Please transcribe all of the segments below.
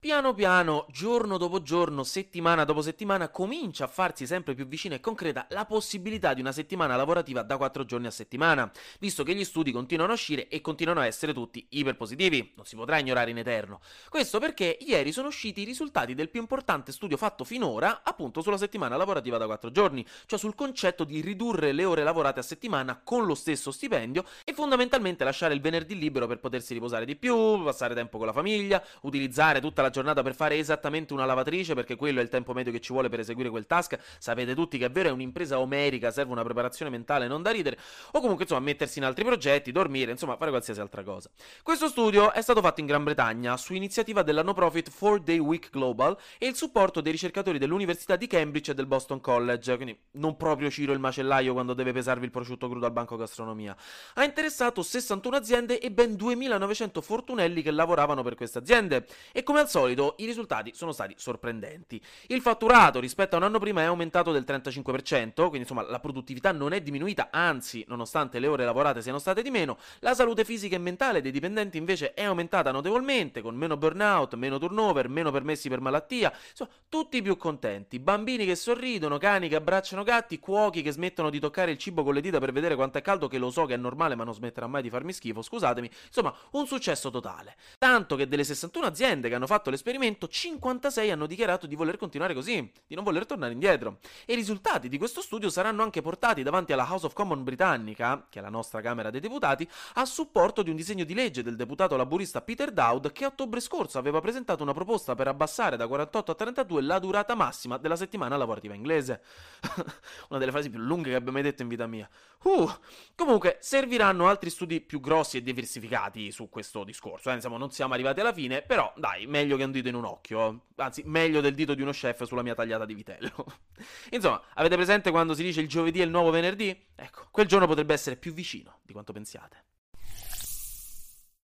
Piano piano, giorno dopo giorno, settimana dopo settimana, comincia a farsi sempre più vicina e concreta la possibilità di una settimana lavorativa da 4 giorni a settimana, visto che gli studi continuano a uscire e continuano a essere tutti iperpositivi, non si potrà ignorare in eterno. Questo perché ieri sono usciti i risultati del più importante studio fatto finora, appunto sulla settimana lavorativa da 4 giorni, cioè sul concetto di ridurre le ore lavorate a settimana con lo stesso stipendio e fondamentalmente lasciare il venerdì libero per potersi riposare di più, passare tempo con la famiglia, utilizzare tutta la la giornata per fare esattamente una lavatrice, perché quello è il tempo medio che ci vuole per eseguire quel task. Sapete tutti che è vero, è un'impresa omerica, serve una preparazione mentale non da ridere. O comunque, insomma, mettersi in altri progetti, dormire, insomma, fare qualsiasi altra cosa. Questo studio è stato fatto in Gran Bretagna su iniziativa della no profit 4 Day Week Global e il supporto dei ricercatori dell'Università di Cambridge e del Boston College, quindi non proprio Ciro il macellaio quando deve pesarvi il prosciutto crudo al banco gastronomia. Ha interessato 61 aziende e ben 2900 fortunelli che lavoravano per queste aziende. E come al solito solito i risultati sono stati sorprendenti. Il fatturato rispetto a un anno prima è aumentato del 35%, quindi insomma la produttività non è diminuita, anzi, nonostante le ore lavorate siano state di meno, la salute fisica e mentale dei dipendenti invece è aumentata notevolmente, con meno burnout, meno turnover, meno permessi per malattia, insomma, tutti più contenti, bambini che sorridono, cani che abbracciano gatti, cuochi che smettono di toccare il cibo con le dita per vedere quanto è caldo, che lo so che è normale ma non smetterà mai di farmi schifo, scusatemi, insomma, un successo totale. Tanto che delle 61 aziende che hanno fatto l'esperimento, 56 hanno dichiarato di voler continuare così, di non voler tornare indietro. E i risultati di questo studio saranno anche portati davanti alla House of Commons britannica, che è la nostra Camera dei Deputati, a supporto di un disegno di legge del deputato laburista Peter Dowd che a ottobre scorso aveva presentato una proposta per abbassare da 48 a 32 la durata massima della settimana lavorativa inglese. una delle frasi più lunghe che abbia mai detto in vita mia. Uh, comunque, serviranno altri studi più grossi e diversificati su questo discorso. Eh? Insomma, non siamo arrivati alla fine, però dai, meglio che un dito in un occhio. Anzi, meglio del dito di uno chef sulla mia tagliata di vitello. Insomma, avete presente quando si dice il giovedì è il nuovo venerdì? Ecco, quel giorno potrebbe essere più vicino di quanto pensiate.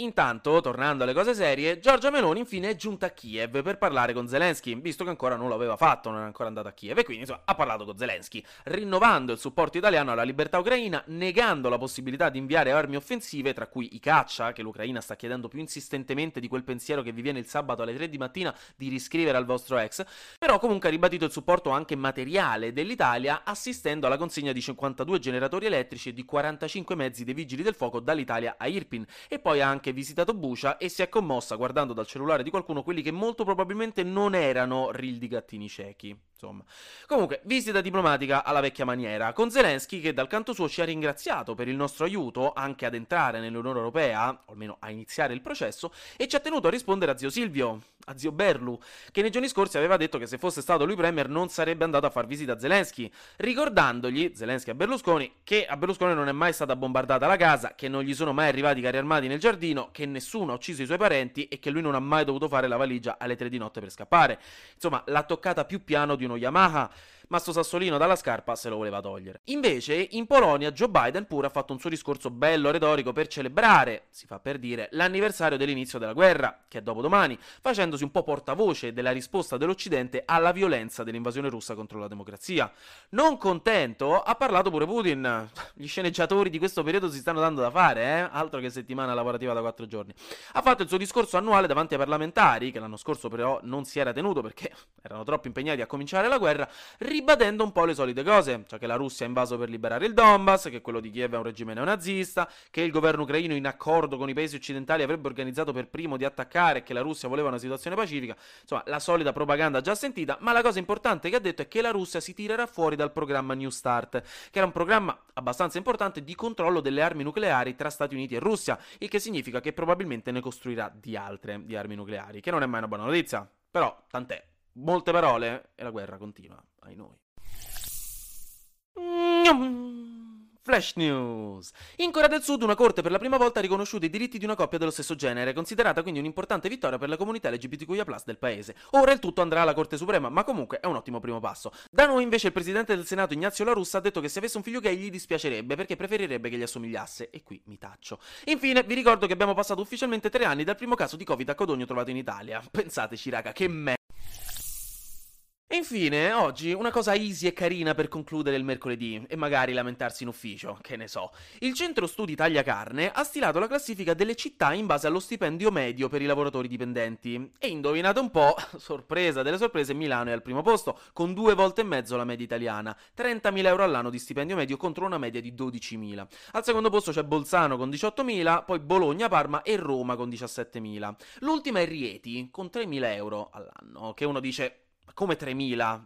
Intanto, tornando alle cose serie, Giorgia Meloni infine è giunta a Kiev per parlare con Zelensky, visto che ancora non l'aveva fatto, non è ancora andata a Kiev, e quindi insomma, ha parlato con Zelensky, rinnovando il supporto italiano alla libertà ucraina, negando la possibilità di inviare armi offensive, tra cui i caccia, che l'Ucraina sta chiedendo più insistentemente di quel pensiero che vi viene il sabato alle 3 di mattina di riscrivere al vostro ex, però comunque ha ribadito il supporto anche materiale dell'Italia, assistendo alla consegna di 52 generatori elettrici e di 45 mezzi dei vigili del fuoco dall'Italia a Irpin, e poi ha anche anche visitato Bucia e si è commossa guardando dal cellulare di qualcuno quelli che molto probabilmente non erano reel di gattini ciechi. Insomma. Comunque, visita diplomatica alla vecchia maniera, con Zelensky che dal canto suo ci ha ringraziato per il nostro aiuto anche ad entrare nell'Unione Europea, o almeno a iniziare il processo, e ci ha tenuto a rispondere a zio Silvio, a zio Berlu, che nei giorni scorsi aveva detto che se fosse stato lui premier non sarebbe andato a far visita a Zelensky, ricordandogli, Zelensky a Berlusconi, che a Berlusconi non è mai stata bombardata la casa, che non gli sono mai arrivati carri armati nel giardino, che nessuno ha ucciso i suoi parenti e che lui non ha mai dovuto fare la valigia alle tre di notte per scappare. Insomma, l'ha toccata più piano di uno Yamaha ma sto sassolino dalla scarpa se lo voleva togliere. Invece, in Polonia, Joe Biden pure ha fatto un suo discorso bello retorico per celebrare, si fa per dire, l'anniversario dell'inizio della guerra, che è dopodomani, facendosi un po' portavoce della risposta dell'Occidente alla violenza dell'invasione russa contro la democrazia. Non contento, ha parlato pure Putin. Gli sceneggiatori di questo periodo si stanno dando da fare, eh? Altro che settimana lavorativa da quattro giorni. Ha fatto il suo discorso annuale davanti ai parlamentari, che l'anno scorso però non si era tenuto perché erano troppo impegnati a cominciare la guerra, ribadendo un po' le solite cose, cioè che la Russia ha invaso per liberare il Donbass, che quello di Kiev è un regime neonazista, che il governo ucraino in accordo con i paesi occidentali avrebbe organizzato per primo di attaccare e che la Russia voleva una situazione pacifica, insomma la solita propaganda già sentita, ma la cosa importante che ha detto è che la Russia si tirerà fuori dal programma New Start, che era un programma abbastanza importante di controllo delle armi nucleari tra Stati Uniti e Russia, il che significa che probabilmente ne costruirà di altre di armi nucleari, che non è mai una buona notizia, però tant'è. Molte parole e la guerra continua, ai noi. Flash News. In Corea del Sud una corte per la prima volta ha riconosciuto i diritti di una coppia dello stesso genere, considerata quindi un'importante vittoria per la comunità LGBTQIA+ del paese. Ora il tutto andrà alla Corte Suprema, ma comunque è un ottimo primo passo. Da noi invece il presidente del Senato Ignazio La Russa ha detto che se avesse un figlio gay gli dispiacerebbe perché preferirebbe che gli assomigliasse e qui mi taccio. Infine vi ricordo che abbiamo passato ufficialmente tre anni dal primo caso di Covid a Codogno trovato in Italia. Pensateci raga, che merda E infine, oggi una cosa easy e carina per concludere il mercoledì e magari lamentarsi in ufficio, che ne so. Il centro studi Taglia Carne ha stilato la classifica delle città in base allo stipendio medio per i lavoratori dipendenti. E indovinate un po', sorpresa delle sorprese, Milano è al primo posto, con due volte e mezzo la media italiana, 30.000 euro all'anno di stipendio medio contro una media di 12.000. Al secondo posto c'è Bolzano con 18.000, poi Bologna, Parma e Roma con 17.000. L'ultima è Rieti con 3.000 euro all'anno, che uno dice come 3.000?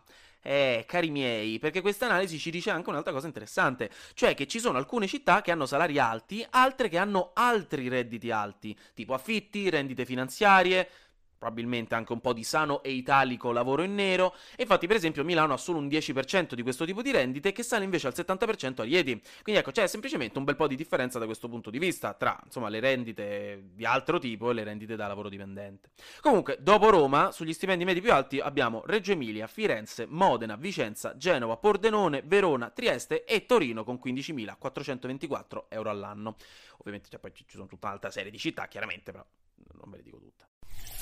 Eh, cari miei, perché questa analisi ci dice anche un'altra cosa interessante, cioè che ci sono alcune città che hanno salari alti, altre che hanno altri redditi alti, tipo affitti, rendite finanziarie, probabilmente anche un po' di sano e italico lavoro in nero. Infatti, per esempio, Milano ha solo un 10% di questo tipo di rendite che sale invece al 70% a Rieti. Quindi ecco, c'è semplicemente un bel po' di differenza da questo punto di vista tra insomma le rendite di altro tipo e le rendite da lavoro dipendente. Comunque, dopo Roma, sugli stipendi medi più alti abbiamo Reggio Emilia, Firenze, Modena, Vicenza, Genova, Pordenone, Verona, Trieste e Torino con 15.424 euro all'anno. Ovviamente cioè, poi ci sono tutta un'altra serie di città, chiaramente, però non ve le dico tutte.